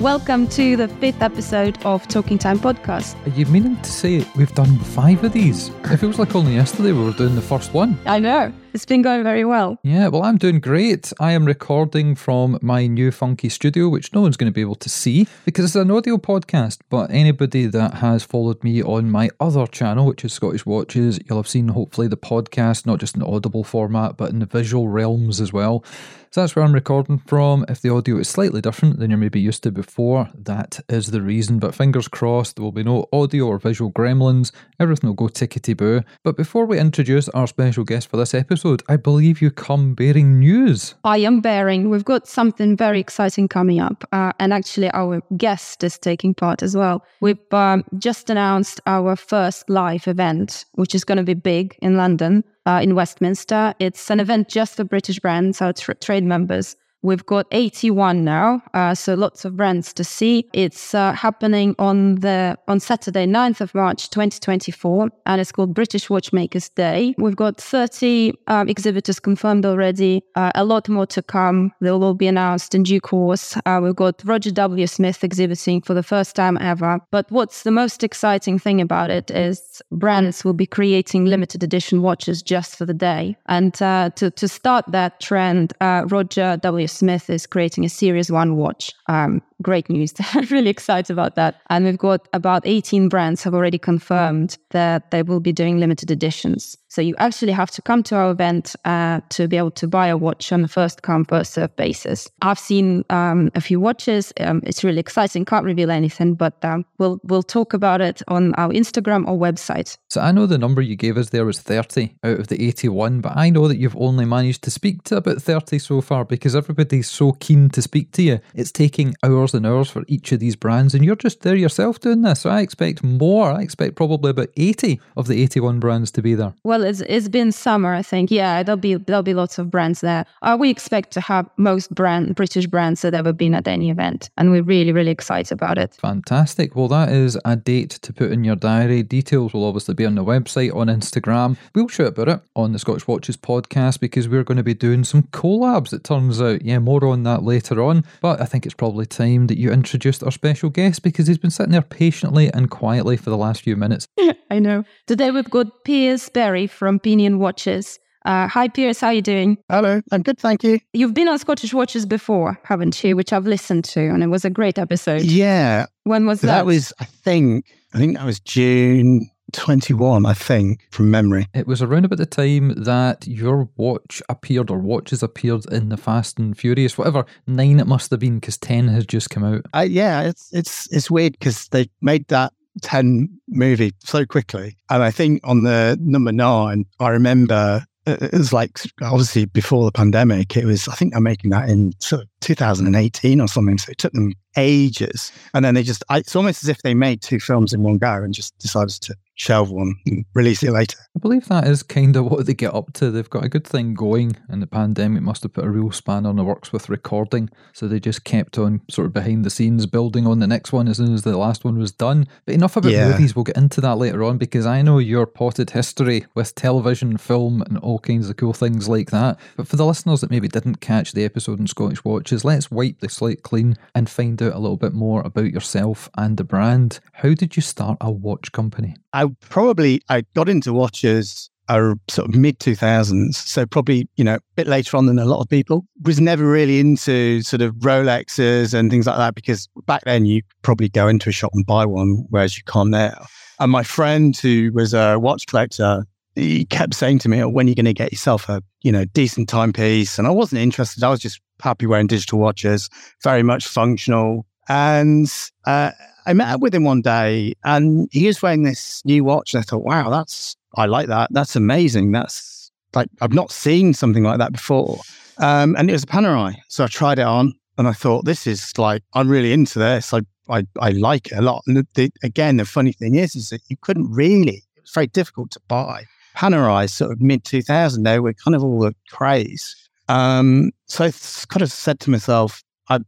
Welcome to the fifth episode of Talking Time podcast. Are you meaning to say we've done five of these? It feels like only yesterday we were doing the first one. I know. It's been going very well. Yeah, well, I'm doing great. I am recording from my new funky studio, which no one's going to be able to see because it's an audio podcast. But anybody that has followed me on my other channel, which is Scottish Watches, you'll have seen hopefully the podcast, not just in audible format, but in the visual realms as well. So that's where I'm recording from. If the audio is slightly different than you're maybe used to before, that is the reason. But fingers crossed, there will be no audio or visual gremlins. Everything will go tickety boo. But before we introduce our special guest for this episode, I believe you come bearing news. I am bearing. We've got something very exciting coming up. Uh, and actually, our guest is taking part as well. We've um, just announced our first live event, which is going to be big in London uh, in Westminster. It's an event just for British brands, our tra- trade members. We've got 81 now, uh, so lots of brands to see. It's uh, happening on the on Saturday, 9th of March, 2024, and it's called British Watchmakers Day. We've got 30 um, exhibitors confirmed already, uh, a lot more to come. They will all be announced in due course. Uh, we've got Roger W. Smith exhibiting for the first time ever. But what's the most exciting thing about it is brands will be creating limited edition watches just for the day. And uh, to, to start that trend, uh, Roger W. Smith is creating a Series 1 watch. Um, great news. I'm really excited about that. And we've got about 18 brands have already confirmed that they will be doing limited editions. So you actually have to come to our event uh, to be able to buy a watch on a first come, first serve basis. I've seen um, a few watches. Um, it's really exciting. Can't reveal anything, but um, we'll we'll talk about it on our Instagram or website. So I know the number you gave us there was 30 out of the 81, but I know that you've only managed to speak to about 30 so far because everybody's so keen to speak to you. It's taking hours and hours for each of these brands, and you're just there yourself doing this. So I expect more. I expect probably about 80 of the 81 brands to be there. Well, it's, it's been summer, I think. Yeah, there'll be there'll be lots of brands there. Uh, we expect to have most brand British brands that ever been at any event, and we're really really excited about it. Fantastic. Well, that is a date to put in your diary. Details will obviously be on the website, on Instagram. We'll shout about it on the Scottish Watches podcast because we're going to be doing some collabs. It turns out, yeah, more on that later on. But I think it's probably time that you introduced our special guest because he's been sitting there patiently and quietly for the last few minutes. I know. Today we've got Piers Berry from Pinion Watches. Uh, hi, Piers. How are you doing? Hello. I'm good, thank you. You've been on Scottish Watches before, haven't you? Which I've listened to, and it was a great episode. Yeah. When was that? That was, I think, I think that was June 21, I think, from memory. It was around about the time that your watch appeared or watches appeared in the Fast and Furious, whatever nine it must have been, because 10 has just come out. Uh, yeah, it's it's it's weird because they made that 10 movie so quickly. And I think on the number nine, I remember it was like obviously before the pandemic, it was, I think they're making that in sort of 2018 or something. So it took them ages. And then they just, I, it's almost as if they made two films in one go and just decided to shelve one and release it later. I believe that is kind of what they get up to. They've got a good thing going, and the pandemic must have put a real span on the works with recording. So they just kept on sort of behind the scenes building on the next one as soon as the last one was done. But enough about Yeah. movies, we'll get into that later on because I know your potted history with television, film, and all kinds of cool things like that. But for the listeners that maybe didn't catch the episode in Scottish Watches, let's wipe the slate clean and find out a little bit more about yourself and the brand. How did you start a watch company? I probably, I got into watches uh, sort of mid 2000s. So probably, you know, a bit later on than a lot of people. Was never really into sort of Rolexes and things like that because back then you probably go into a shop and buy one, whereas you can't now. And my friend who was a watch collector, he kept saying to me, oh, when are you going to get yourself a, you know, decent timepiece? And I wasn't interested. I was just happy wearing digital watches, very much functional. And uh, I met up with him one day and he was wearing this new watch. And I thought, wow, that's, I like that. That's amazing. That's like, I've not seen something like that before. Um, and it was a Panerai. So I tried it on and I thought, this is like, I'm really into this. I, I, I like it a lot. And the, again, the funny thing is, is that you couldn't really, it was very difficult to buy. Panerai, sort of mid 2000, they were kind of all the craze. Um, so I kind of said to myself, I,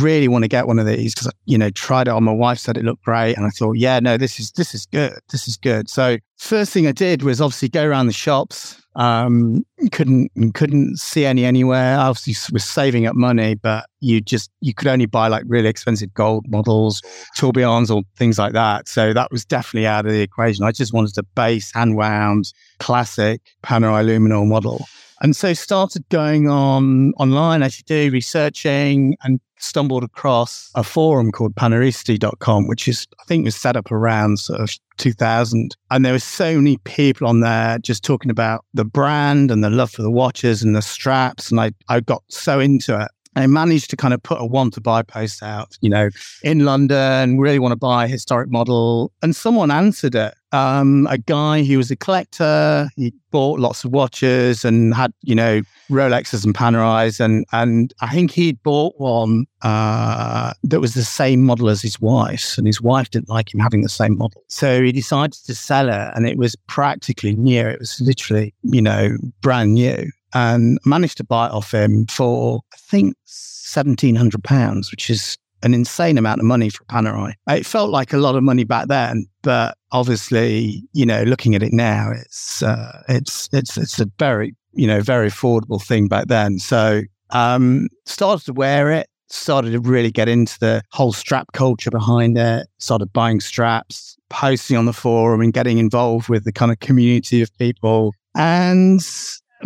really want to get one of these because you know tried it on my wife said it looked great and i thought yeah no this is this is good this is good. So first thing i did was obviously go around the shops um couldn't couldn't see any anywhere. I obviously was saving up money but you just you could only buy like really expensive gold models tourbillons or things like that. So that was definitely out of the equation. I just wanted a base hand wound classic panerai luminor model and so started going on online as you do, researching and stumbled across a forum called paneristi.com, which is, I think was set up around sort of 2000. And there were so many people on there just talking about the brand and the love for the watches and the straps. And I, I got so into it. I managed to kind of put a want to buy post out, you know, in London, really want to buy a historic model. And someone answered it. Um, a guy who was a collector, he bought lots of watches and had, you know, Rolexes and Panerais. And, and I think he'd bought one uh, that was the same model as his wife's. And his wife didn't like him having the same model. So he decided to sell it. And it was practically new. It was literally, you know, brand new and managed to buy it off him for, I think, £1,700, which is an insane amount of money for Panerai. It felt like a lot of money back then, but obviously, you know, looking at it now, it's uh, it's it's it's a very you know very affordable thing back then. So um, started to wear it, started to really get into the whole strap culture behind it. Started buying straps, posting on the forum, and getting involved with the kind of community of people. And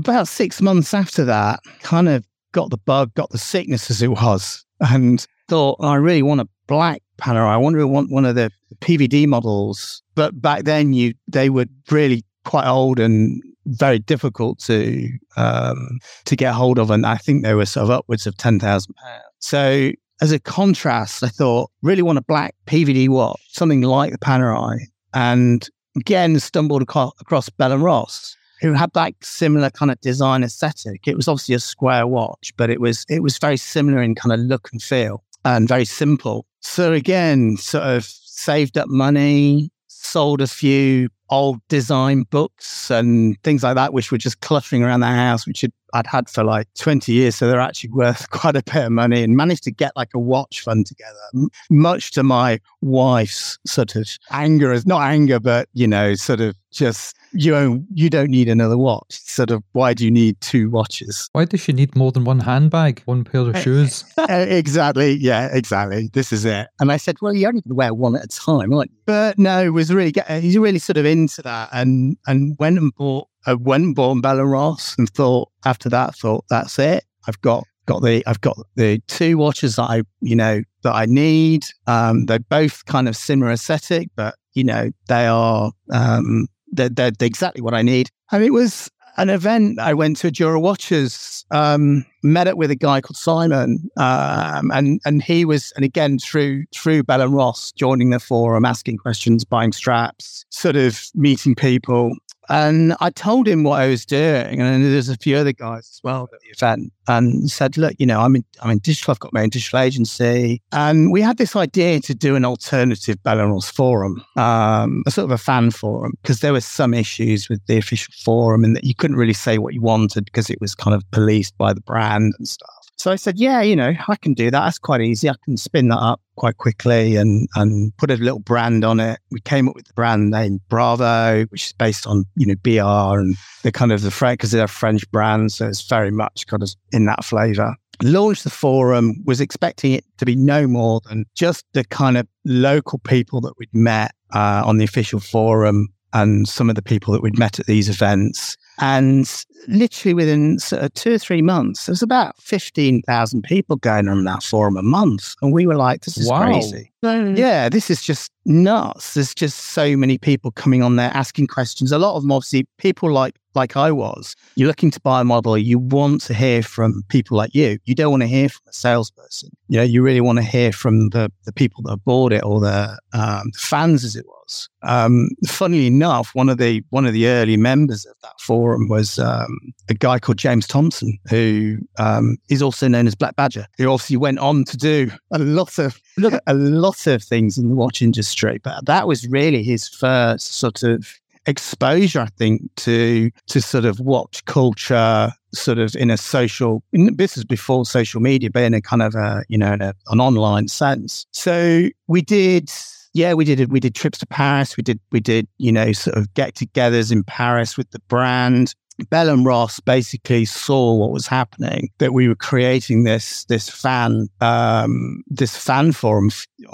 about six months after that, kind of got the bug, got the sickness as it was, and thought, I really want a black Panerai. I wonder if want one of the PVD models. But back then, you they were really quite old and very difficult to um, to get hold of, and I think they were sort of upwards of ten thousand pounds. So as a contrast, I thought really want a black PVD watch, something like the Panerai, and again stumbled across Bell and Ross, who had that similar kind of design aesthetic. It was obviously a square watch, but it was it was very similar in kind of look and feel and very simple. So again, sort of saved up money, sold a few old design books and things like that, which were just cluttering around the house, which I'd had for like 20 years. So they're actually worth quite a bit of money and managed to get like a watch fund together, much to my wife's sort of anger, is not anger, but, you know, sort of just you don't you don't need another watch. Sort of why do you need two watches? Why does she need more than one handbag, one pair of eh, shoes? Eh, eh, exactly. Yeah, exactly. This is it. And I said, well, you only wear one at a time. Like, but no, was really he's really sort of into that and and went and bought I went and bought Bell and Ross and thought after that, thought that's it. I've got got the I've got the two watches that I you know that I need. Um, they're both kind of similar aesthetic, but you know they are um, they're, they're exactly what I need. And it was an event I went to Jura Watches, um, met up with a guy called Simon, um, and and he was, and again through through Bell and Ross, joining the forum, asking questions, buying straps, sort of meeting people, and I told him what I was doing, and there's a few other guys as well at the event, and said, "Look, you know, I'm in, I'm in digital. I've got my own digital agency, and we had this idea to do an alternative Ross forum, um, a sort of a fan forum, because there were some issues with the official forum, and that you couldn't really say what you wanted because it was kind of policed by the brand and stuff." So I said, yeah, you know, I can do that. That's quite easy. I can spin that up quite quickly and, and put a little brand on it. We came up with the brand name Bravo, which is based on, you know, BR and the kind of the French, because they're a French brand. So it's very much kind of in that flavor. Launched the forum, was expecting it to be no more than just the kind of local people that we'd met uh, on the official forum and some of the people that we'd met at these events. And literally within sort of uh, two or three months, there was about 15,000 people going on that forum a month. And we were like, this is wow. crazy. Yeah, this is just nuts. There's just so many people coming on there asking questions. A lot of them, obviously, people like like I was. You're looking to buy a model. You want to hear from people like you. You don't want to hear from a salesperson. You know, you really want to hear from the the people that bought it or the, um, fans, as it was. Um, funnily enough, one of the one of the early members of that forum was um, a guy called James Thompson, who um, is also known as Black Badger, who obviously went on to do a lot of a lot of things in the watch industry. But that was really his first sort of exposure, I think, to to sort of watch culture sort of in a social in, this is before social media, but in a kind of a you know a, an online sense. So we did yeah, we did we did trips to Paris. We did we did you know sort of get-togethers in Paris with the brand. Bell and Ross basically saw what was happening, that we were creating this this fan um, this fan forum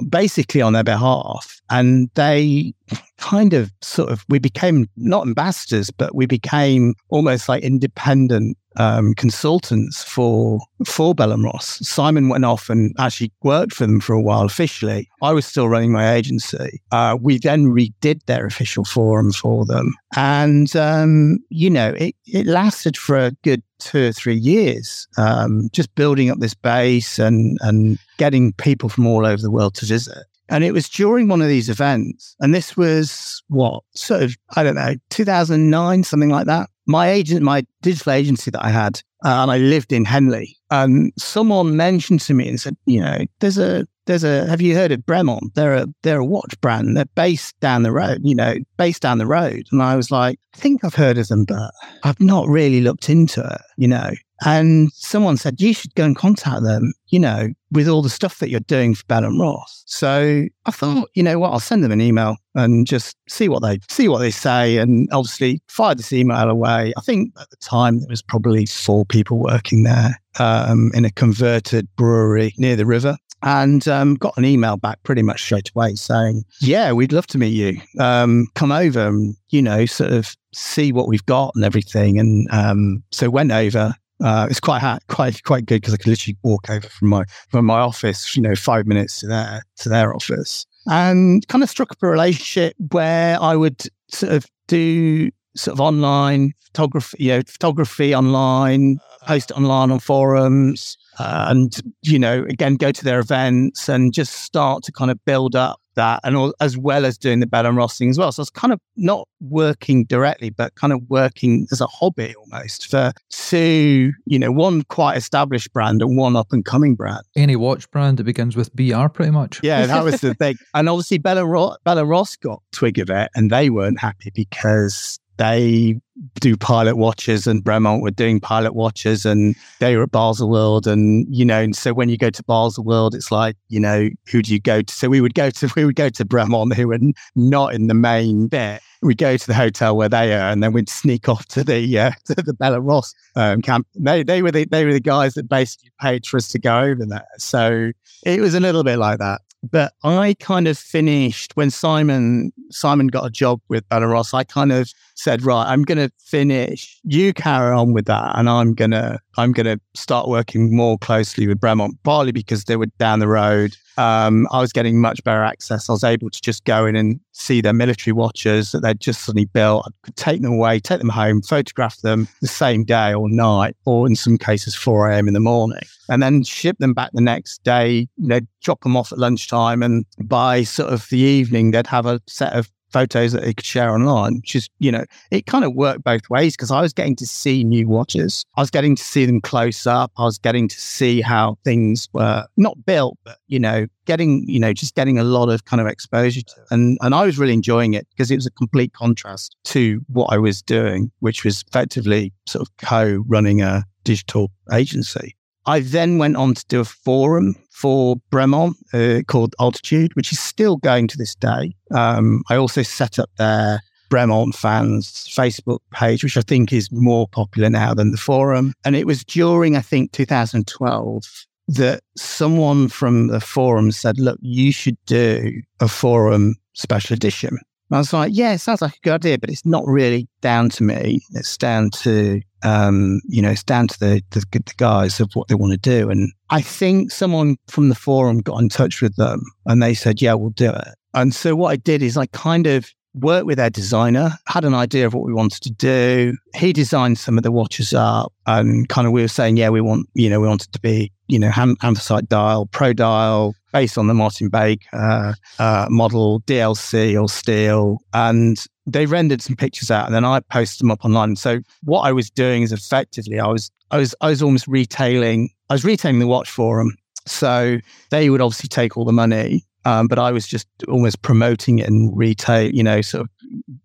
basically on their behalf, and they kind of sort of we became not ambassadors, but we became almost like independent um, consultants for for and Ross. Simon went off and actually worked for them for a while officially. I was still running my agency. Uh, we then redid their official forum for them, and um, you know it it lasted for a good two or three years, um, just building up this base and and getting people from all over the world to visit. And it was during one of these events, and this was what sort of I don't know, 2009, something like that my agent, my digital agency that I had, uh, and I lived in Henley. Um, someone mentioned to me and said, you know, there's a there's a have you heard of Bremont? They're a they're a watch brand. They're based down the road, you know, based down the road. And I was like, I think I've heard of them, but I've not really looked into it, you know. And someone said, you should go and contact them, you know, with all the stuff that you're doing for Bell and Ross. So I thought, you know what, I'll send them an email and just see what they see what they say. And obviously fire this email away. I think at the time there was probably four people working there um, in a converted brewery near the river and um, got an email back pretty much straight away saying, "Yeah, we'd love to meet you. Um, come over and you know, sort of see what we've got and everything." And um, so went over. Uh, it's quite ha- quite quite good because I could literally walk over from my from my office, you know, five minutes to their to their office, and kind of struck up a relationship where I would sort of do sort of online photography, you know, photography online, post it online on forums, uh, and you know, again, go to their events and just start to kind of build up that, and all, as well as doing the Bell and Ross thing as well. So it's kind of not working directly, but kind of working as a hobby almost for two, you know, one quite established brand and one up and coming brand. Any watch brand that begins with BR, pretty much. Yeah, that was the thing. And obviously, Bell and, Ro- Bell and Ross got twig of it, and they weren't happy because they do pilot watches and Bremont were doing pilot watches and they were at Baselworld and you know and so when you go to Baselworld it's like you know who do you go to? So we would go to we would go to Bremont who were not in the main bit. We'd go to the hotel where they are and then we'd sneak off to the uh, to the Bell Ross um, camp. They they were the they were the guys that basically paid for us to go over there. So it was a little bit like that. But I kind of finished when Simon Simon got a job with Ross. I kind of said, right, I'm going to finish. You carry on with that, and I'm gonna I'm gonna start working more closely with Bremont. Partly because they were down the road. Um, I was getting much better access. I was able to just go in and see their military watches that they'd just suddenly built. I could take them away, take them home, photograph them the same day or night, or in some cases 4 a.m. in the morning, and then ship them back the next day. They'd drop them off at lunchtime, and by sort of the evening, they'd have a set of photos that they could share online, which is, you know, it kind of worked both ways because I was getting to see new watches. I was getting to see them close up. I was getting to see how things were not built, but, you know, getting, you know, just getting a lot of kind of exposure to. And, and I was really enjoying it because it was a complete contrast to what I was doing, which was effectively sort of co running a digital agency. I then went on to do a forum for Bremont uh, called Altitude, which is still going to this day. Um, I also set up their Bremont fans Facebook page, which I think is more popular now than the forum. And it was during, I think, 2012 that someone from the forum said, look, you should do a forum special edition. I was like, yeah, it sounds like a good idea, but it's not really down to me. It's down to, um, you know, it's down to the, the, the guys of what they want to do. And I think someone from the forum got in touch with them and they said, yeah, we'll do it. And so what I did is I kind of worked with our designer, had an idea of what we wanted to do. He designed some of the watches up and kind of we were saying, yeah, we want, you know, we want it to be, you know, anthracite dial, pro dial, based on the Martin Baker uh, model, DLC or steel. And they rendered some pictures out and then I posted them up online. So what I was doing is effectively I was I was I was almost retailing I was retailing the watch for them. So they would obviously take all the money um, but I was just almost promoting it and retail, you know, sort of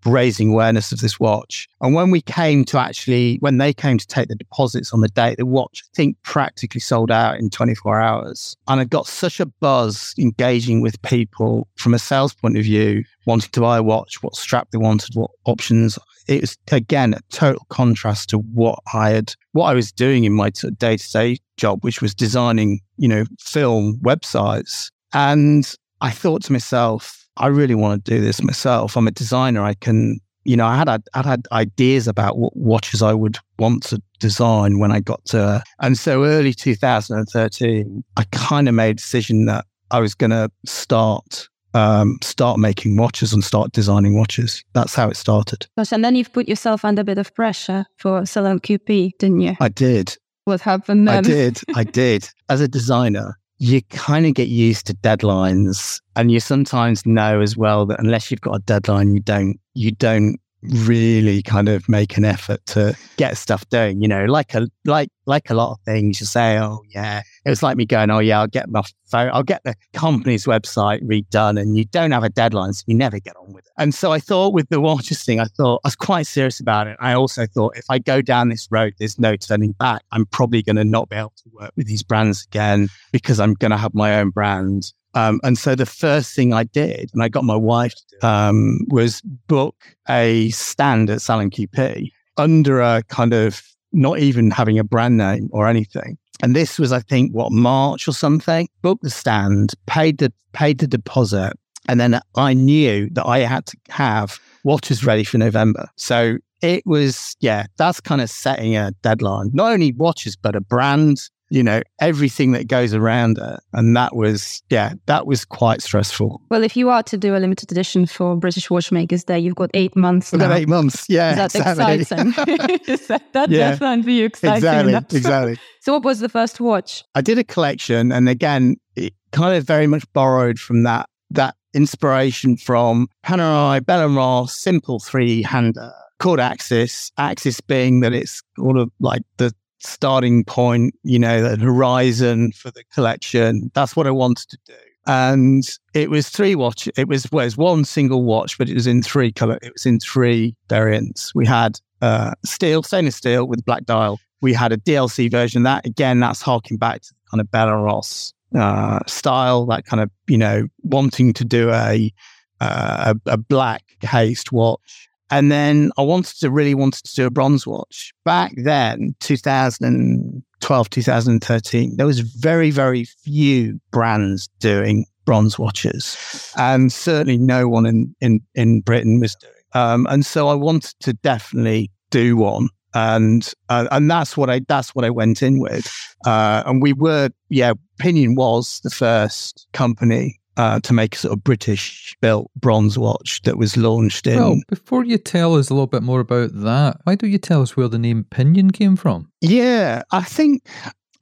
raising awareness of this watch. And when we came to actually, when they came to take the deposits on the date, the watch, I think, practically sold out in 24 hours. And I got such a buzz engaging with people from a sales point of view, wanting to buy a watch, what strap they wanted, what options. It was, again, a total contrast to what I had, what I was doing in my day to day job, which was designing, you know, film websites. And I thought to myself, I really want to do this myself. I'm a designer. I can, you know, I had I had ideas about what watches I would want to design when I got to, and so early 2013, I kind of made a decision that I was going to start um, start making watches and start designing watches. That's how it started. Gosh, and then you've put yourself under a bit of pressure for Salon QP, didn't you? I did. What happened then? I did. I did. As a designer, you kind of get used to deadlines and you sometimes know as well that unless you've got a deadline you don't you don't really kind of make an effort to get stuff done. You know, like a like like a lot of things, you say, "Oh yeah," it was like me going, "Oh yeah, I'll get my phone, I'll get the company's website redone," and you don't have a deadline, so you never get on with it. And so I thought with the watches thing, I thought I was quite serious about it. I also thought if I go down this road, there's no turning back. I'm probably going to not be able to work with these brands again because I'm going to have my own brand. Um, and so the first thing I did, and I got my wife um, was book a stand at Salon QP under a kind of not even having a brand name or anything. And this was, I think, what March or something. Booked the stand, paid the paid the deposit, and then I knew that I had to have watches ready for November. So it was, yeah, that's kind of setting a deadline. Not only watches, but a brand, you know, everything that goes around it. And that was, yeah, that was quite stressful. Well, if you are to do a limited edition for British Watchmakers Day, you've got eight months. We've got eight months. Yeah. Is that exactly. exciting? Is that, that yeah. for you exciting? Exactly. Enough? Exactly. so, what was the first watch? I did a collection. And again, it kind of very much borrowed from that, that inspiration from Panerai, Bell and Ross, simple three hander called Axis. Axis being that it's sort of like the starting point, you know, the horizon for the collection. That's what I wanted to do. And it was three watch. It was, well, it was one single watch, but it was in three color. It was in three variants. We had uh, steel, stainless steel with black dial. We had a DLC version. That again, that's harking back to kind of Ross uh, style. That kind of you know wanting to do a uh, a, a black cased watch and then I wanted to really wanted to do a bronze watch. Back then, 2012, 2013, there was very, very few brands doing bronze watches. And certainly no one in, in, in Britain was doing. Um, and so I wanted to definitely do one. And uh, and that's what I that's what I went in with, uh, and we were yeah. Pinion was the first company uh, to make a sort of British built bronze watch that was launched in. Well, before you tell us a little bit more about that, why don't you tell us where the name Pinion came from? Yeah, I think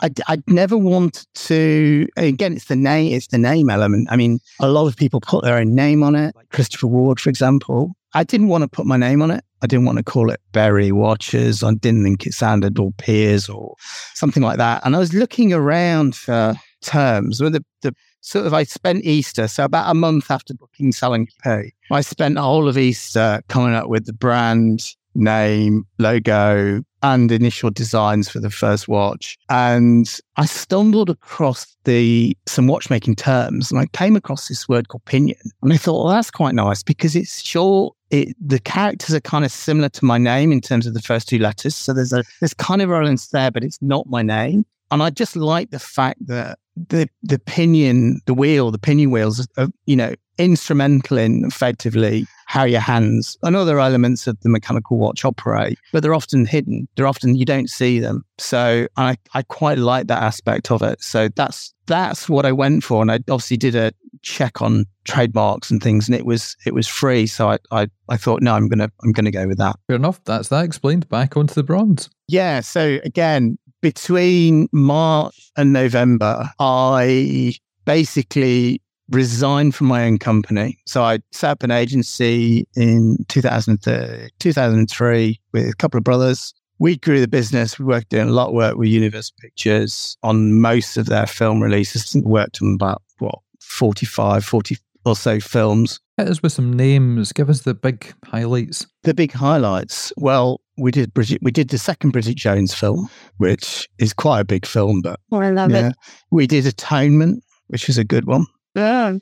I'd, I'd, never want to. Again, it's the name. It's the name element. I mean, a lot of people put their own name on it, like Christopher Ward, for example. I didn't want to put my name on it. I didn't want to call it Berry Watches. I didn't think it sounded all Piers or something like that. And I was looking around for terms. Well, the, the sort of I spent Easter, so about a month after booking Salon QP, I spent the whole of Easter coming up with the brand name, logo, and initial designs for the first watch. And I stumbled across the some watchmaking terms and I came across this word called pinion. And I thought, well, that's quite nice because it's short. It, the characters are kind of similar to my name in terms of the first two letters. So there's a there's kind of relevance there, but it's not my name. And I just like the fact that the the pinion, the wheel, the pinion wheels are, you know, instrumental in effectively how your hands and other elements of the mechanical watch operate, but they're often hidden. They're often you don't see them. So I, I quite like that aspect of it. So that's that's what I went for. And I obviously did a check on trademarks and things and it was it was free. So I I, I thought, no, I'm gonna I'm gonna go with that. Fair enough. That's that explained. Back onto the bronze. Yeah. So again, between March and November, I basically resigned from my own company. So I set up an agency in 2003, 2003 with a couple of brothers. We grew the business. We worked doing a lot of work with Universal Pictures on most of their film releases. Worked on about, what, 45, 40, or so films. Hit us with some names. Give us the big highlights. The big highlights. Well, we did Bridget. We did the second Bridget Jones film, which is quite a big film, but Oh, I love yeah. it. We did Atonement, which is a good one. Yeah.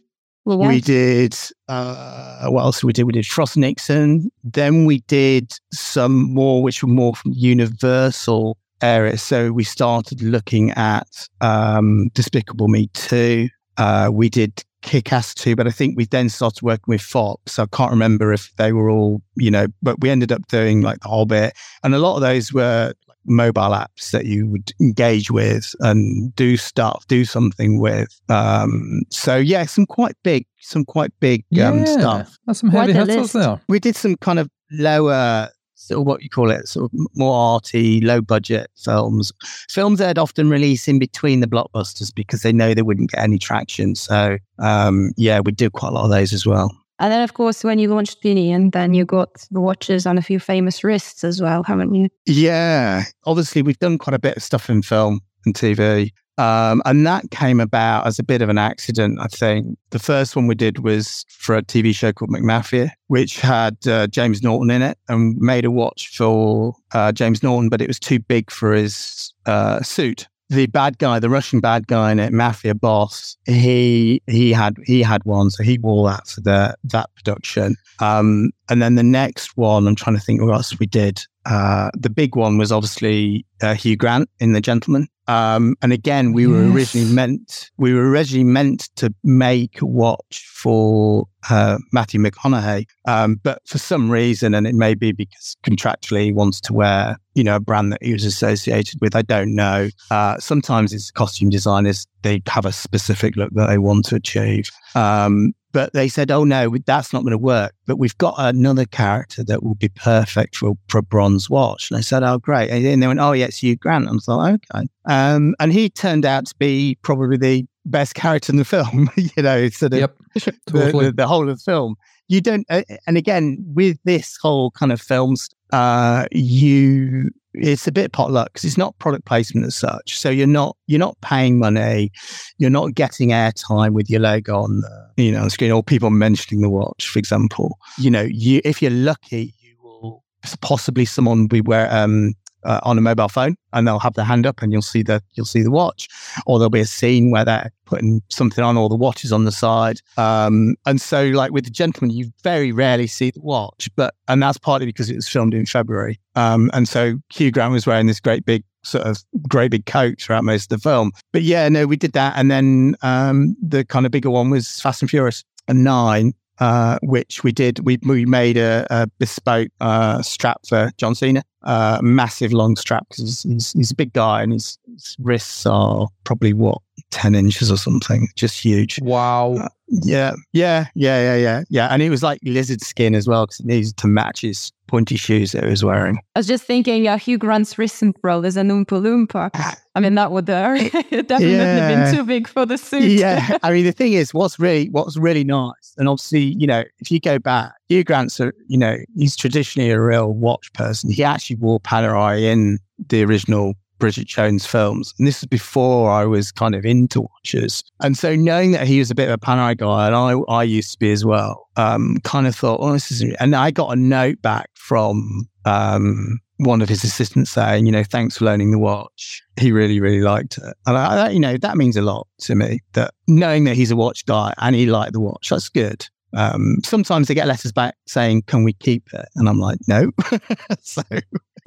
Well, We did uh, what else did we did? We did Frost Nixon. Then we did some more, which were more from Universal areas. So we started looking at um, Despicable Me Two. Uh, we did Kick Ass Two, but I think we then started working with Fox. I can't remember if they were all, you know, but we ended up doing like The Hobbit, and a lot of those were mobile apps that you would engage with and do stuff, do something with. Um, so yeah, some quite big, some quite big um, stuff. That's some heavy a hitters there. We did some kind of lower, sort of what you call it, sort of more arty, low budget films. Films they'd often release in between the blockbusters because they know they wouldn't get any traction. So um, yeah, we do quite a lot of those as well. And then, of course, when you launched Pinion, then you got the watches on a few famous wrists as well, haven't you? Yeah, obviously we've done quite a bit of stuff in film and TV. Um, and that came about as a bit of an accident, I think. The first one we did was for a TV show called McMafia, which had uh, James Norton in it and made a watch for uh, James Norton, but it was too big for his uh, suit. The bad guy, the Russian bad guy in it, mafia boss, he he had he had one, so he wore that for the that production. Um, and then the next one, I'm trying to think what else we did. Uh, the big one was obviously uh, Hugh Grant in The Gentlemen. Um, and again, we were originally meant we were originally meant to make a watch for uh, Matthew McConaughey, um, but for some reason, and it may be because contractually he wants to wear you know a brand that he was associated with. I don't know. Uh, sometimes it's costume designers they have a specific look that they want to achieve. Um, but they said, "Oh no, that's not going to work." But we've got another character that will be perfect for, for a bronze watch. And I said, "Oh great!" And then they went, "Oh yeah, it's Hugh Grant." I was like, "Okay." Um, and he turned out to be probably the best character in the film. you know, sort of Yep, the, the, the whole of the film. You don't, uh, and again, with this whole kind of films, uh, you, it's a bit potluck because it's not product placement as such. So you're not, you're not paying money. You're not getting airtime with your logo on the, you know, screen or people mentioning the watch, for example. You know, you, if you're lucky, you will possibly someone will be wear, um, uh, on a mobile phone and they'll have their hand up and you'll see the you'll see the watch. Or there'll be a scene where they're putting something on or the watch is on the side. Um, and so like with the gentlemen you very rarely see the watch but and that's partly because it was filmed in february. Um, and so hugh grant was wearing this great big sort of great big coat throughout most of the film. But yeah no we did that. And then um, the kind of bigger one was fast and furious and nine uh, which we did. We we made a, a bespoke uh, strap for John Cena, uh, massive long strap because he's, he's, he's a big guy and his, his wrists are probably what ten inches or something, just huge. Wow. Yeah, yeah, yeah, yeah, yeah, yeah. And it was like lizard skin as well because it needed to match his pointy shoes that he was wearing. I was just thinking, yeah, Hugh Grant's recent role as an Oompa Loompa. I mean, that would uh, definitely Yeah. been too big for the suit. yeah, I mean the thing is, what's really what's really nice, and obviously, you know, if you go back, Hugh Grant's, a, you know, he's traditionally a real watch person. He actually wore Panerai in the original Bridget Jones films, and this is before I was kind of into watches. And so, knowing that he was a bit of a Panerai guy, and I I used to be as well, um, kind of thought, oh, this is, and I got a note back from um one of his assistants saying, you know, thanks for loaning the watch. He really, really liked it. And I, I- you know, that means a lot to me that knowing that he's a watch guy and he liked the watch, that's good. Um, sometimes they get letters back saying, can we keep it? And I'm like, no. so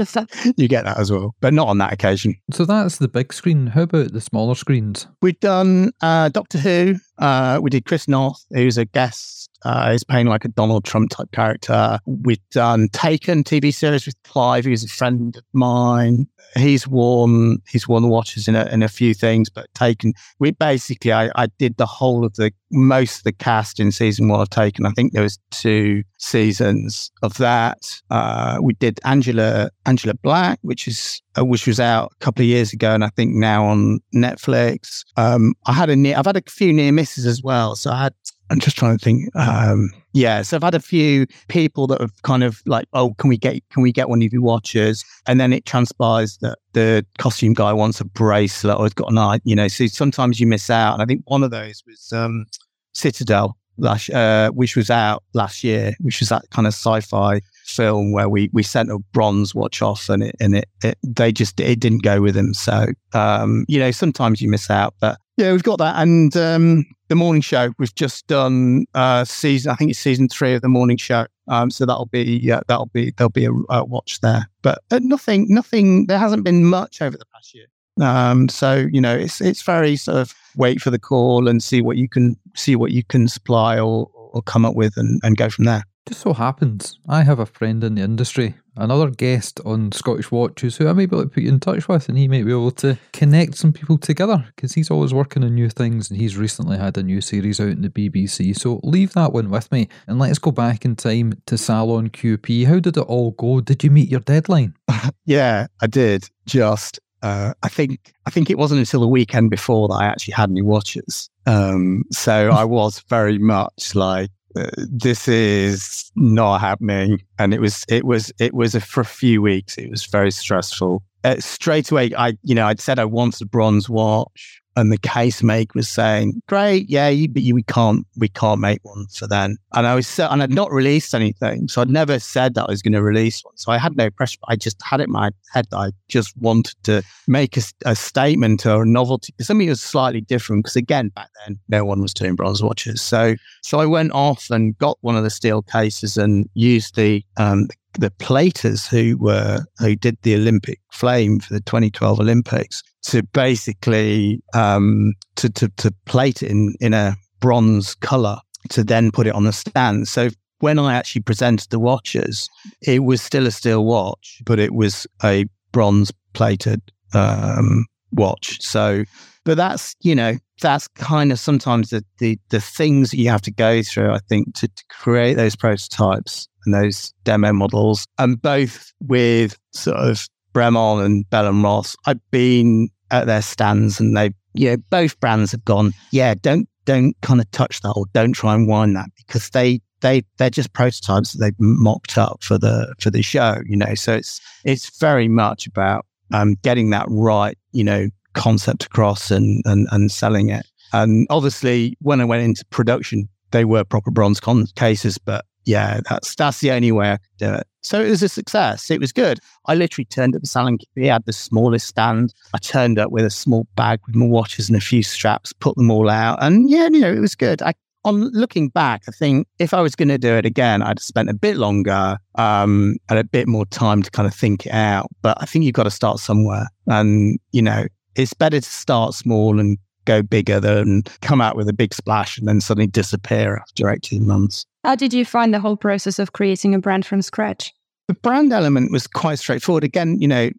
you get that as well, but not on that occasion. So that's the big screen. How about the smaller screens? We've done uh, Doctor Who. Uh, we did Chris Noth, who's a guest. Uh, he's playing like a Donald Trump type character. We've done Taken TV series with Clive, who's a friend of mine. He's worn he's the watches in a, in a few things, but Taken. We basically I, I did the whole of the most of the cast in season one of Taken. I think there was two seasons of that. Uh, we did Angela Angela Black, which is uh, which was out a couple of years ago, and I think now on Netflix. Um, I had a near, I've had a few near misses as well. So I had, I'm just trying to think. Um, yeah, so I've had a few people that have kind of like, oh, can we get, can we get one of your watches? And then it transpires that the costume guy wants a bracelet or has got an eye, you know. So sometimes you miss out, and I think one of those was um, Citadel. last, uh, which was out last year, which was that kind of sci-fi film where we we sent a bronze watch off and it and it, it they just it didn't go with them. So um, you know sometimes you miss out, but yeah, we've got that and um, the morning show. We've just done uh, season. I think it's season three of the morning show. Um, so that'll be yeah, that'll be there'll be a, watch there, but uh, nothing nothing. There hasn't been much over the past year. Um, so you know, it's it's very sort of wait for the call and see what you can see what you can supply or or come up with and, and go from there. Just so happens, I have a friend in the industry, another guest on Scottish Watches, who I may be able to put you in touch with, and he may be able to connect some people together because he's always working on new things, and he's recently had a new series out in the BBC. So leave that one with me, and let's go back in time to Salon QP. How did it all go? Did you meet your deadline? yeah, I did. Just uh, I think I think it wasn't until the weekend before that I actually had any watches. Um, so I was very much like, Uh, this is not happening, and it was it was it was a, for a few weeks. It was very stressful. Uh, straight away, I you know I'd said I wanted a bronze watch and the case maker was saying, "Great, yeah, you, but you, we can't, we can't make one for then." And I was, and I'd not released anything, so I'd never said that I was going to release one. So I had no pressure. I just had it in my head that I just wanted to make a, a statement or a novelty, something that was slightly different. Because again, back then, no one was doing bronze watches. So, so I went off and got one of the steel cases and used the um, the platers who were who did the Olympic flame for the 2012 Olympics to basically um, to, to to plate it in in a bronze color to then put it on the stand. So when I actually presented the watches, it was still a steel watch, but it was a bronze plated um, watch. So, but that's you know that's kind of sometimes the, the the things you have to go through. I think to, to create those prototypes and those demo models, and both with sort of Bremont and Bell and Ross, I've been at their stands and they, you know, both brands have gone, yeah, don't don't kind of touch that or don't try and wind that because they they they're just prototypes that they've mocked up for the for the show, you know. So it's it's very much about um, getting that right, you know, concept across and and and selling it. And obviously, when I went into production, they were proper bronze con- cases, but yeah, that's that's the only way I could do it. So it was a success. It was good. I literally turned up the salon. He had the smallest stand. I turned up with a small bag with my watches and a few straps, put them all out, and yeah, you know, it was good. I, on looking back, I think if I was going to do it again, I'd have spent a bit longer um, and a bit more time to kind of think it out. But I think you've got to start somewhere, and you know, it's better to start small and go bigger than come out with a big splash and then suddenly disappear after 18 months. How did you find the whole process of creating a brand from scratch? The brand element was quite straightforward. Again, you know,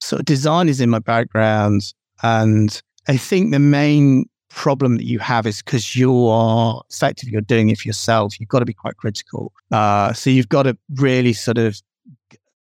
sort of design is in my background. And I think the main problem that you have is because you are effectively you're doing it for yourself. You've got to be quite critical. Uh, so you've got to really sort of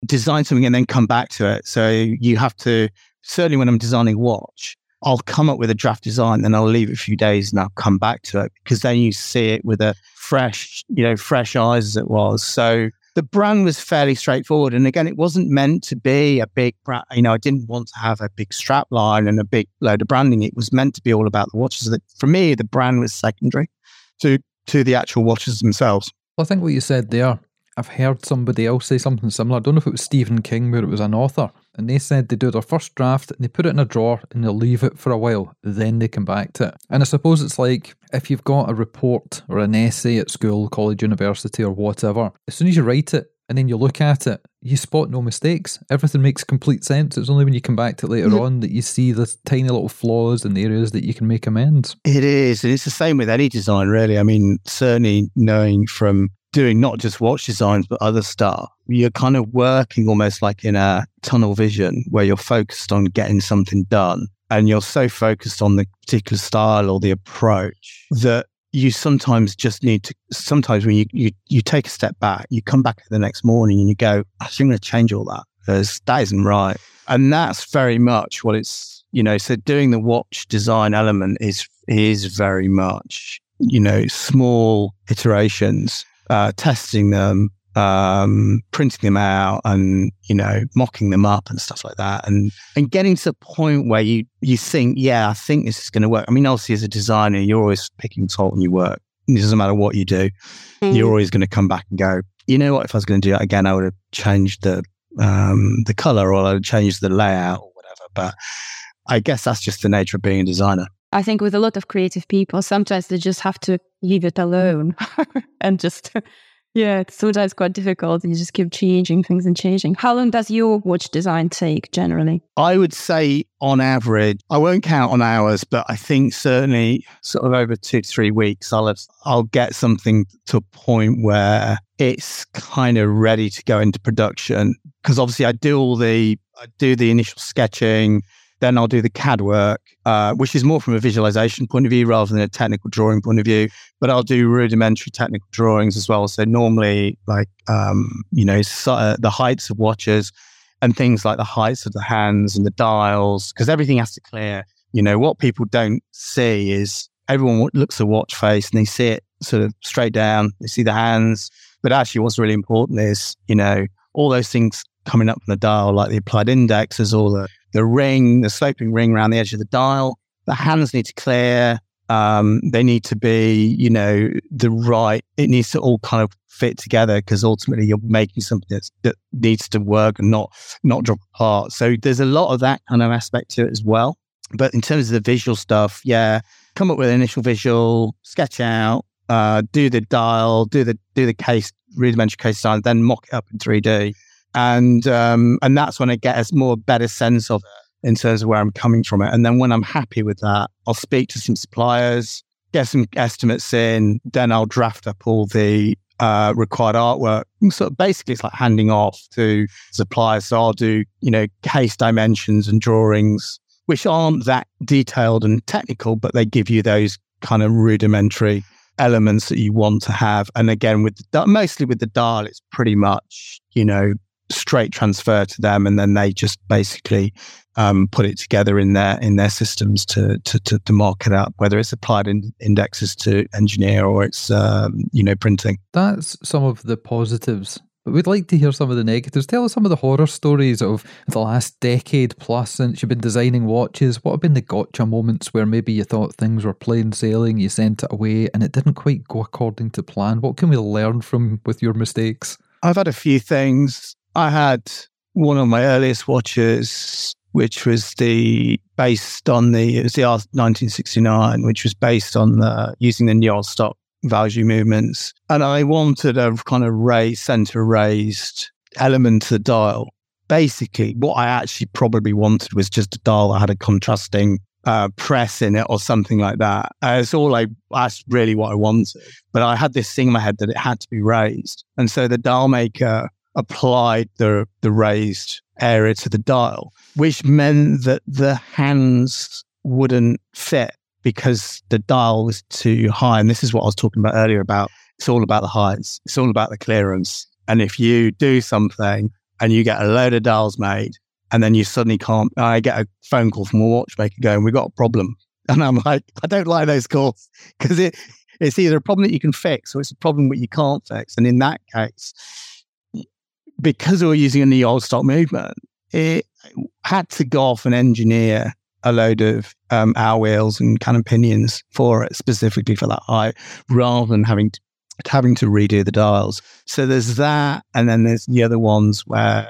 design something and then come back to it. So you have to certainly when I'm designing watch, I'll come up with a draft design, then I'll leave it a few days and I'll come back to it because then you see it with a fresh, you know, fresh eyes as it was. So the brand was fairly straightforward. And again, it wasn't meant to be a big brand. You know, I didn't want to have a big strap line and a big load of branding. It was meant to be all about the watches. That for me, the brand was secondary to to the actual watches themselves. Well, I think what you said there I've heard somebody else say something similar. I don't know if it was Stephen King, where it was an author, and they said they do their first draft and they put it in a drawer and they'll leave it for a while, then they come back to it. And I suppose it's like if you've got a report or an essay at school, college, university, or whatever, as soon as you write it and then you look at it, you spot no mistakes. Everything makes complete sense. It's only when you come back to it later mm. on that you see the tiny little flaws and the areas that you can make amends. It is. And it's the same with any design, really. I mean, certainly knowing from doing not just watch designs, but other stuff, you're kind of working almost like in a tunnel vision where you're focused on getting something done. And you're so focused on the particular style or the approach that you sometimes just need to, sometimes when you, you, you take a step back, you come back the next morning and you go, I'm going to change all that because that isn't right. And that's very much what it's, you know, so doing the watch design element is, is very much, you know, small iterations uh, testing them, um, printing them out, and you know, mocking them up and stuff like that, and and getting to the point where you you think, yeah, I think this is going to work. I mean, obviously, as a designer, you're always picking salt in your work. it doesn't matter what you do, mm. you're always going to come back and go, you know what? If I was going to do that again, I would have changed the um, the color or I would change the layout or whatever. But I guess that's just the nature of being a designer. I think with a lot of creative people, sometimes they just have to leave it mm. alone and just yeah, it's sometimes quite difficult. And you just keep changing things and changing. How long does your watch design take generally? I would say on average, I won't count on hours, but I think certainly sort of over two to three weeks, I'll have, I'll get something to a point where it's kind of ready to go into production. Because obviously, I do all the I do the initial sketching, then I'll do the CAD work, uh, which is more from a visualization point of view rather than a technical drawing point of view. But I'll do rudimentary technical drawings as well. So normally, like um, you know, so, uh, the heights of watches and things like the heights of the hands and the dials, because everything has to clear. You know, what people don't see is everyone looks at watch face and they see it sort of straight down. They see the hands, but actually, what's really important is you know all those things coming up from the dial, like the applied indexes or the the ring, the sloping ring around the edge of the dial. The hands need to clear. Um, they need to be, you know, the right. It needs to all kind of fit together because ultimately you're making something that needs to work and not not drop apart. So there's a lot of that kind of aspect to it as well. But in terms of the visual stuff, yeah, come up with an initial visual, sketch out, uh, do the dial, do the do the case rudimentary case design, then mock it up in 3D and um, and that's when I get a more better sense of it in terms of where I'm coming from it. And then when I'm happy with that, I'll speak to some suppliers, get some estimates in, then I'll draft up all the uh, required artwork. So basically, it's like handing off to suppliers. So I'll do you know case dimensions and drawings, which aren't that detailed and technical, but they give you those kind of rudimentary elements that you want to have. And again, with the, mostly with the dial, it's pretty much you know straight transfer to them, and then they just basically um, put it together in their in their systems to to to, to mark it up, whether it's applied in indexes to engineer or it's um, you know printing. That's some of the positives. But we'd like to hear some of the negatives. Tell us some of the horror stories of the last decade plus since you've been designing watches. What have been the gotcha moments where maybe you thought things were plain sailing, you sent it away, and it didn't quite go according to plan? What can we learn from with your mistakes? I've had a few things. I had one of my earliest watches, which was the based on the it was the R 1969, which was based on the using the Niol stock Valjoux movements, and I wanted a kind of raised center raised element to the dial. Basically, what I actually probably wanted was just a dial that had a contrasting uh, press in it or something like that. Uh, it's all I, that's really what I wanted. But I had this thing in my head that it had to be raised. And so the dial maker applied the, the raised area to the dial, which meant that the hands wouldn't fit because the dial was too high. And this is what I was talking about earlier about it's all about the heights, it's all about the clearance. And if you do something and you get a load of dials made, and then you suddenly can't, I get a phone call from a watchmaker going, We've got a problem. And I'm like, I don't like those calls because it, it's either a problem that you can fix or it's a problem that you can't fix. And in that case, because we were using a old stock movement, it had to go off and engineer a load of um, hour wheels and cannon pinions for it specifically for that height, rather than having to, having to redo the dials. So there's that, and then there's the other ones where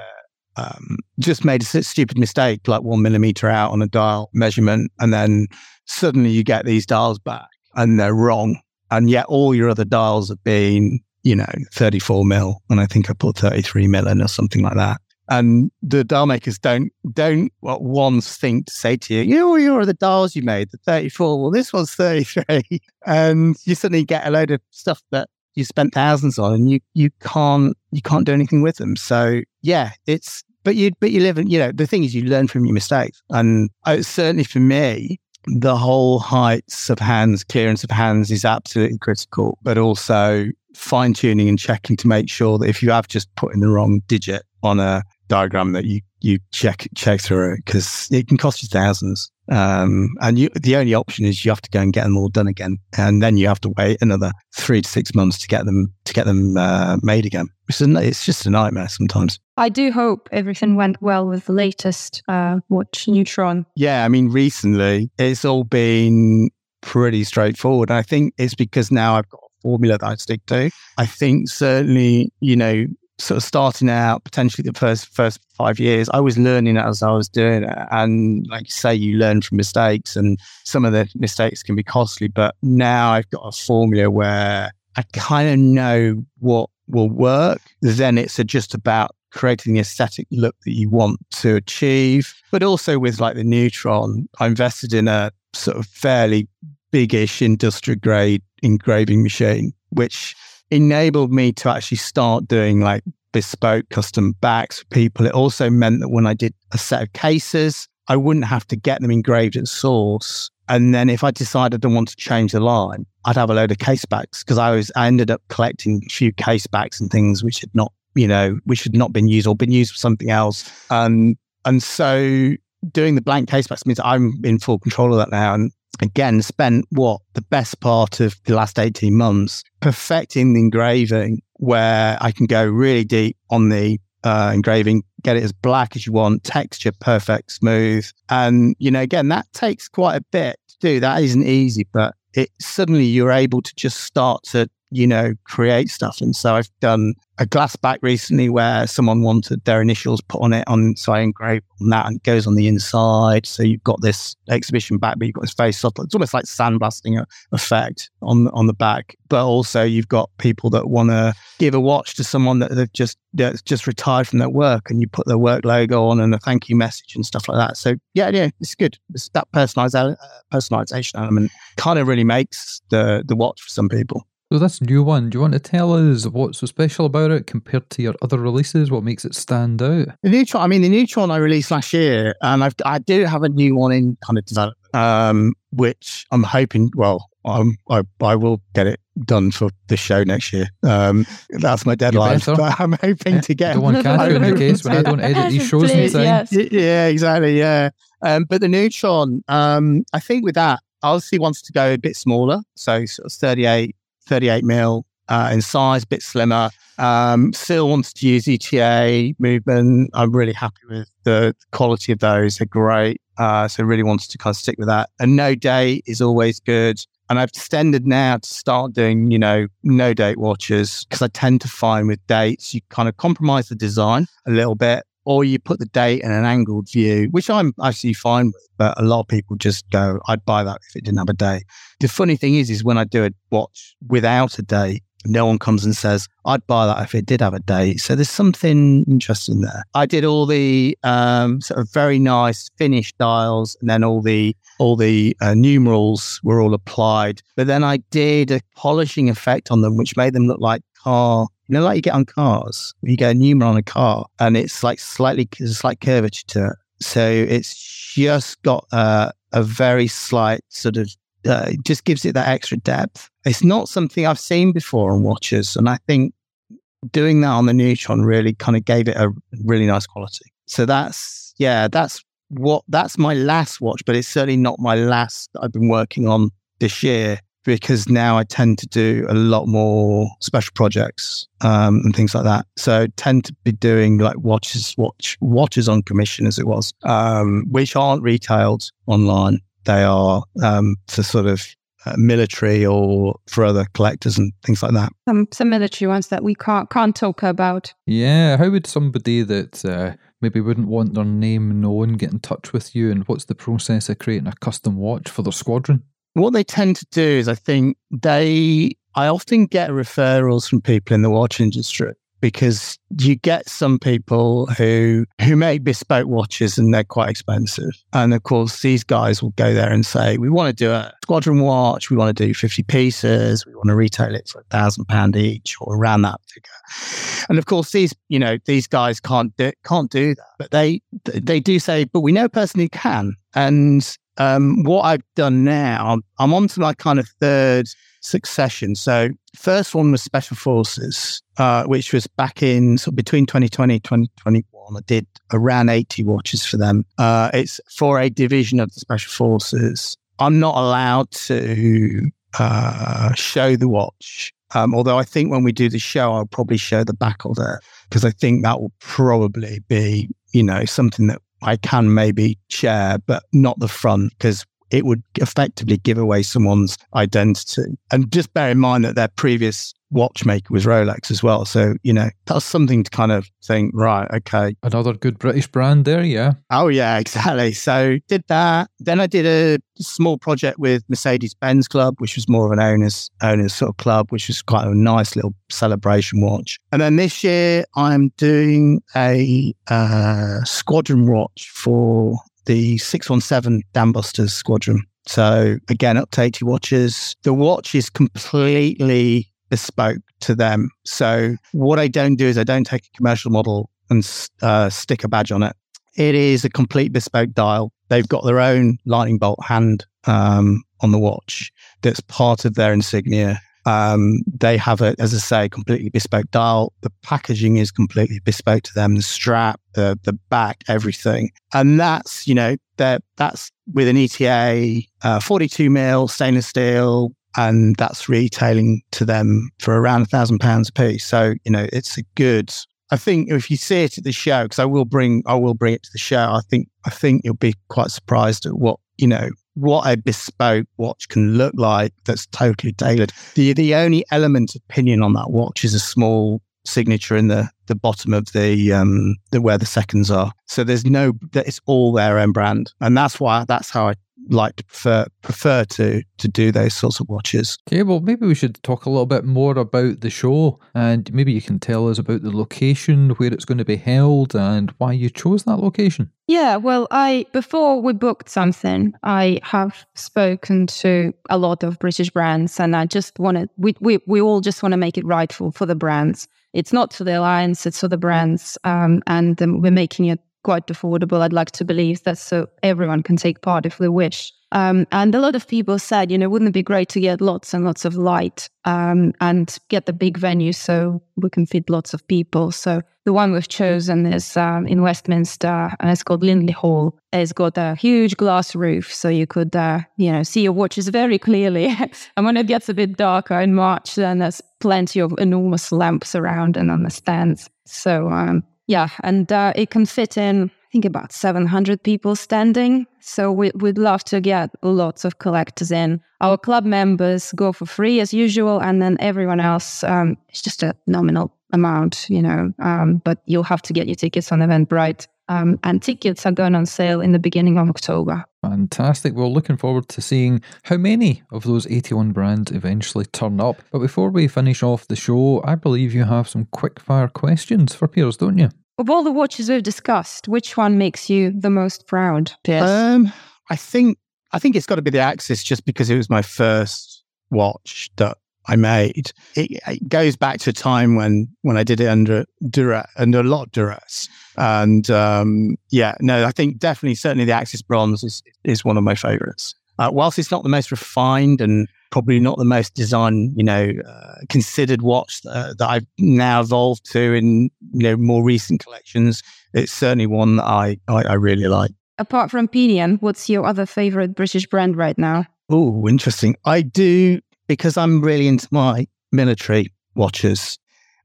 um, just made a stupid mistake, like one millimeter out on a dial measurement, and then suddenly you get these dials back and they're wrong, and yet all your other dials have been you know, 34 mil. And I think I put 33 mil in or something like that. And the dial makers don't don't what once think to say to you, you know, here are the dials you made, the 34. Well, this one's 33. and you suddenly get a load of stuff that you spent thousands on and you you can't you can't do anything with them. So yeah, it's but you but you live in you know the thing is you learn from your mistakes and uh, certainly for me the whole heights of hands clearance of hands is absolutely critical but also fine tuning and checking to make sure that if you have just put in the wrong digit on a diagram that you you check check through it because it can cost you thousands. Um, and you, the only option is you have to go and get them all done again, and then you have to wait another three to six months to get them to get them uh, made again. It's, a, it's just a nightmare sometimes. I do hope everything went well with the latest uh, watch Neutron. Yeah, I mean, recently it's all been pretty straightforward. I think it's because now I've got formula that I stick to. I think certainly, you know, sort of starting out potentially the first first five years, I was learning as I was doing it. And like you say, you learn from mistakes and some of the mistakes can be costly. But now I've got a formula where I kind of know what will work. Then it's just about creating the aesthetic look that you want to achieve. But also with like the Neutron, I invested in a sort of fairly biggish industrial grade engraving machine, which enabled me to actually start doing like bespoke custom backs for people. It also meant that when I did a set of cases, I wouldn't have to get them engraved at source. And then if I decided I want to change the line, I'd have a load of case backs because I was I ended up collecting a few case backs and things which had not, you know, which had not been used or been used for something else. Um, and so doing the blank case backs means I'm in full control of that now. And again, spent what the best part of the last 18 months perfecting the engraving where I can go really deep on the uh, engraving, get it as black as you want, texture perfect, smooth. And, you know, again, that takes quite a bit to do. That isn't easy, but it suddenly you're able to just start to you know, create stuff. And so I've done a glass back recently where someone wanted their initials put on it on so I engrave on that and it goes on the inside. So you've got this exhibition back, but you've got this very subtle, it's almost like sandblasting effect on on the back. But also you've got people that want to give a watch to someone that they've just that's just retired from their work and you put their work logo on and a thank you message and stuff like that. So yeah, yeah, it's good. It's that uh, personalization element kind of really makes the the watch for some people. So this new one, do you want to tell us what's so special about it compared to your other releases? What makes it stand out? The Neutron, I mean, the Neutron I released last year, and I've, I do have a new one in kind of development, um, which I'm hoping, well, I'm, I, I will get it done for the show next year. Um, that's my deadline. But I'm hoping yeah, to get. I don't want to you in the case when I don't edit these shows Please. Yes. Yeah, exactly. Yeah. Um, but the Neutron, um, I think with that, I obviously wants to go a bit smaller. So sort of 38 38 mil uh, in size, bit slimmer. Um, still wants to use ETA movement. I'm really happy with the quality of those. They're great. Uh, so really wants to kind of stick with that. And no date is always good. And I've extended now to start doing, you know, no date watches because I tend to find with dates, you kind of compromise the design a little bit or you put the date in an angled view, which I'm actually fine with, but a lot of people just go, I'd buy that if it didn't have a date. The funny thing is, is when I do a watch without a date, no one comes and says, I'd buy that if it did have a date. So there's something interesting there. I did all the um, sort of very nice finished dials and then all the all the uh, numerals were all applied. But then I did a polishing effect on them, which made them look like car you know, like you get on cars, you get a numeral on a car and it's like slightly, there's a slight curvature to it. So it's just got a very slight sort of, uh, just gives it that extra depth. It's not something I've seen before on watches. And I think doing that on the Neutron really kind of gave it a really nice quality. So that's, yeah, that's what, that's my last watch, but it's certainly not my last I've been working on this year because now I tend to do a lot more special projects um, and things like that. So tend to be doing like watches, watch watches on commission as it was, um, which aren't retailed online. They are um, for sort of uh, military or for other collectors and things like that. Some some military ones that we can't can't talk about. Yeah, how would somebody that uh, maybe wouldn't want their name known get in touch with you? And what's the process of creating a custom watch for their squadron? What they tend to do is, I think they, I often get referrals from people in the watch industry because you get some people who who make bespoke watches and they're quite expensive. And of course, these guys will go there and say, "We want to do a squadron watch. We want to do fifty pieces. We want to retail it for a thousand pound each or around that figure." And of course, these you know these guys can't do, can't do that, but they they do say, "But we know a person who can." And um, what I've done now, I'm on to my kind of third succession. So first one was Special Forces, uh, which was back in so between 2020 and 2021. I did around 80 watches for them. Uh, it's for a division of the Special Forces. I'm not allowed to uh, show the watch. Um, although I think when we do the show, I'll probably show the back of it because I think that will probably be, you know, something that I can maybe share, but not the front because it would effectively give away someone's identity. And just bear in mind that their previous watchmaker was Rolex as well. So, you know, that's something to kind of think, right, okay. Another good British brand there, yeah. Oh, yeah, exactly. So, did that. Then I did a small project with Mercedes Benz Club, which was more of an owners, owners sort of club, which was quite a nice little celebration watch. And then this year, I'm doing a uh, squadron watch for the 617 Dambusters Squadron. So again, up to 80 watches. The watch is completely bespoke to them. So what I don't do is I don't take a commercial model and uh, stick a badge on it. It is a complete bespoke dial. They've got their own lightning bolt hand um, on the watch that's part of their insignia. Um, they have a, as I say, completely bespoke dial. The packaging is completely bespoke to them. The strap, the the back, everything, and that's you know that that's with an ETA, uh, 42 mil stainless steel, and that's retailing to them for around a thousand pounds a piece. So you know, it's a good. I think if you see it at the show, because I will bring, I will bring it to the show. I think, I think you'll be quite surprised at what you know what a bespoke watch can look like. That's totally tailored. The the only element of pinion on that watch is a small signature in the the bottom of the um the where the seconds are. So there's no it's all their own brand, and that's why that's how I like to prefer prefer to to do those sorts of watches. Okay, well maybe we should talk a little bit more about the show and maybe you can tell us about the location, where it's going to be held and why you chose that location. Yeah, well, I before we booked something, I have spoken to a lot of British brands and I just wanted we we we all just want to make it rightful for for the brands. It's not for the alliance, it's for the brands. Um, and um, we're making it quite affordable. I'd like to believe that so everyone can take part if they wish. Um, and a lot of people said, you know, wouldn't it be great to get lots and lots of light um, and get the big venue so we can fit lots of people? So the one we've chosen is um, in Westminster and it's called Lindley Hall. It's got a huge glass roof, so you could, uh, you know, see your watches very clearly. and when it gets a bit darker in March, then there's plenty of enormous lamps around and on the stands. So um, yeah, and uh, it can fit in, I think, about 700 people standing. So we, would love to get lots of collectors in. Our club members go for free as usual, and then everyone else, um, it's just a nominal amount, you know, um, but you'll have to get your tickets on Eventbrite. Um, and tickets are going on sale in the beginning of October. Fantastic. Well, looking forward to seeing how many of those 81 brands eventually turn up. But before we finish off the show, I believe you have some quick fire questions for Piers, don't you? Of all the watches we've discussed, which one makes you the most proud, Piers? Um, I think I think it's got to be the Axis, just because it was my first watch that I made. It, it, goes back to a time when when I did it under duress, under a lot of duress. And um, yeah, no, I think definitely, certainly, the Axis Bronze is is one of my favorites. Uh, whilst it's not the most refined and probably not the most design, you know, uh, considered watch that, that I've now evolved to in you know more recent collections, it's certainly one that I I, I really like. Apart from Pinion, what's your other favorite British brand right now? Oh, interesting. I do because I'm really into my military watches.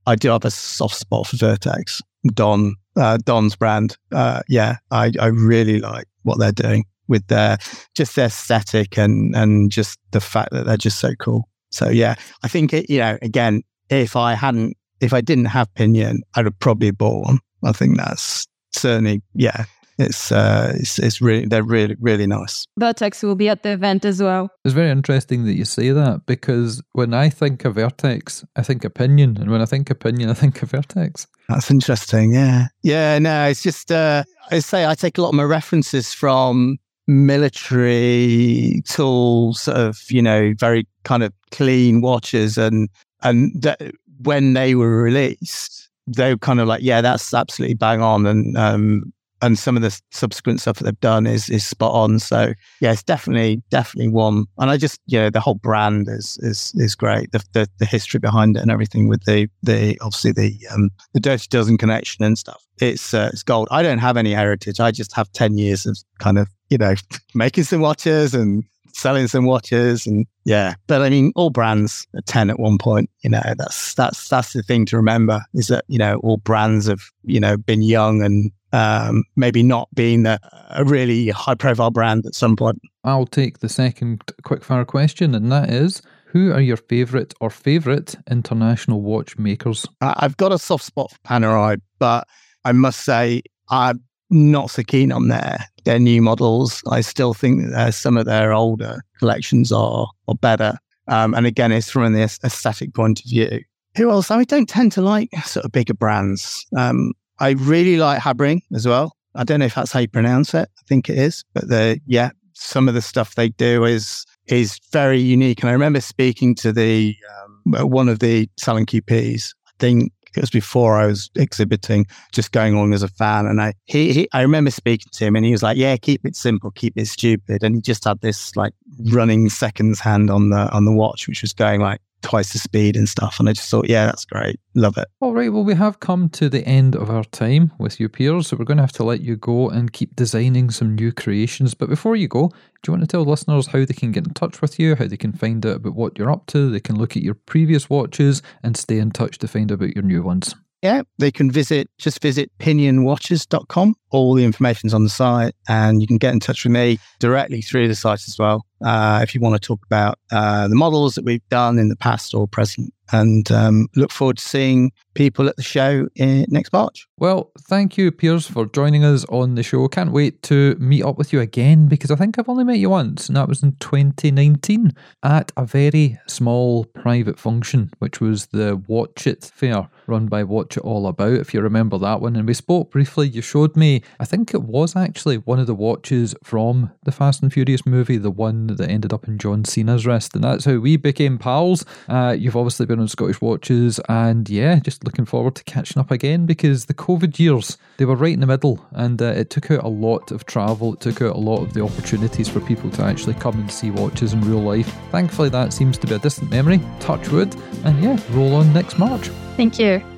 I do have a soft spot for Vertex, Don, uh, Don's brand. Uh, yeah, I, I really like what they're doing with their just their aesthetic and and just the fact that they're just so cool. So yeah, I think it, you know, again, if I hadn't, if I didn't have Pinion, I'd have probably bought one. I think that's certainly yeah, it's uh, it's, it's really they're really really nice. Vertex will be at the event as well. It's very interesting that you say that because when I think of Vertex, I think of Pinion, and when I think of Pinion, I think of Vertex. That's interesting. Yeah, yeah. No, it's just uh, I say I take a lot of my references from military tools of you know very kind of clean watches and and that when they were released they were kind of like yeah that's absolutely bang on and um and some of the subsequent stuff that they've done is is spot on. So yeah, it's definitely definitely one. And I just you know the whole brand is is is great. The the, the history behind it and everything with the the obviously the um the Dirty Dozen connection and stuff. It's uh, it's gold. I don't have any heritage. I just have ten years of kind of you know making some watches and selling some watches and yeah but i mean all brands are 10 at one point you know that's that's that's the thing to remember is that you know all brands have you know been young and um, maybe not being a, a really high profile brand at some point. I'll take the second quickfire question, and that is who are your favourite or favourite international watchmakers? I've got a soft spot for Panerai, but I must say I'm not so keen on their their new models. I still think that some of their older collections are are better. Um, and again, it's from an aesthetic point of view. Who else? I don't tend to like sort of bigger brands. Um, I really like Habring as well. I don't know if that's how you pronounce it. I think it is, but the yeah, some of the stuff they do is is very unique. And I remember speaking to the um, one of the Salon QPs. I think it was before I was exhibiting, just going along as a fan. And I he, he I remember speaking to him, and he was like, "Yeah, keep it simple, keep it stupid." And he just had this like running seconds hand on the on the watch, which was going like twice the speed and stuff. And I just thought, yeah, that's great. Love it. All right. Well, we have come to the end of our time with you, Piers. So we're going to have to let you go and keep designing some new creations. But before you go, do you want to tell listeners how they can get in touch with you, how they can find out about what you're up to? They can look at your previous watches and stay in touch to find out about your new ones. Yeah, they can visit, just visit pinionwatches.com. All the information's on the site and you can get in touch with me directly through the site as well. Uh, if you want to talk about uh, the models that we've done in the past or present and um, look forward to seeing people at the show in, next March. Well, thank you, Piers, for joining us on the show. Can't wait to meet up with you again because I think I've only met you once, and that was in 2019 at a very small private function, which was the Watch It Fair run by Watch It All About, if you remember that one. And we spoke briefly. You showed me, I think it was actually one of the watches from the Fast and Furious movie, the one that ended up in John Cena's wrist, and that's how we became pals. Uh, you've obviously been on Scottish Watches, and yeah, just looking forward to catching up again because the COVID years, they were right in the middle, and uh, it took out a lot of travel, it took out a lot of the opportunities for people to actually come and see watches in real life. Thankfully, that seems to be a distant memory, touch wood, and yeah, roll on next March. Thank you.